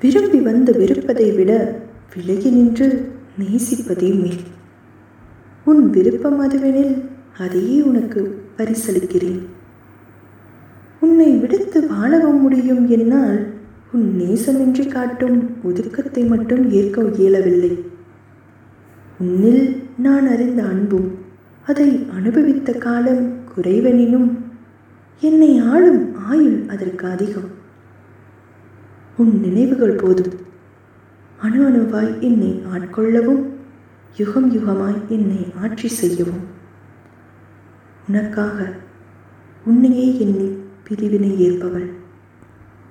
விரும்பி வந்து வெறுப்பதை விட விலகி நின்று நேசிப்பதே மேல். உன் விருப்பம் அதுவெனில் அதையே உனக்கு பரிசளிக்கிறேன். உன்னை விடுத்து வாழவும் முடியும் என்னால் உன் நேசமின்றி காட்டும் ஒதுக்கத்தை மட்டும் ஏற்க இயலவில்லை. உன்னில் நான் அறிந்த அன்பும் அதை அனுபவித்த காலம் குறைவெனினும் என்னை ஆளும் ஆயுள் அதற்கு அதிகம். உன் நினைவுகள் போதும். அணு அணுவாய் என்னை ஆட்கொள்ளவும் யுகம் யுகமாய் என்னை ஆட்சி செய்யவும். உனக்காக உன்னையே எண்ணி பிரிவினை ஏற்பவள்.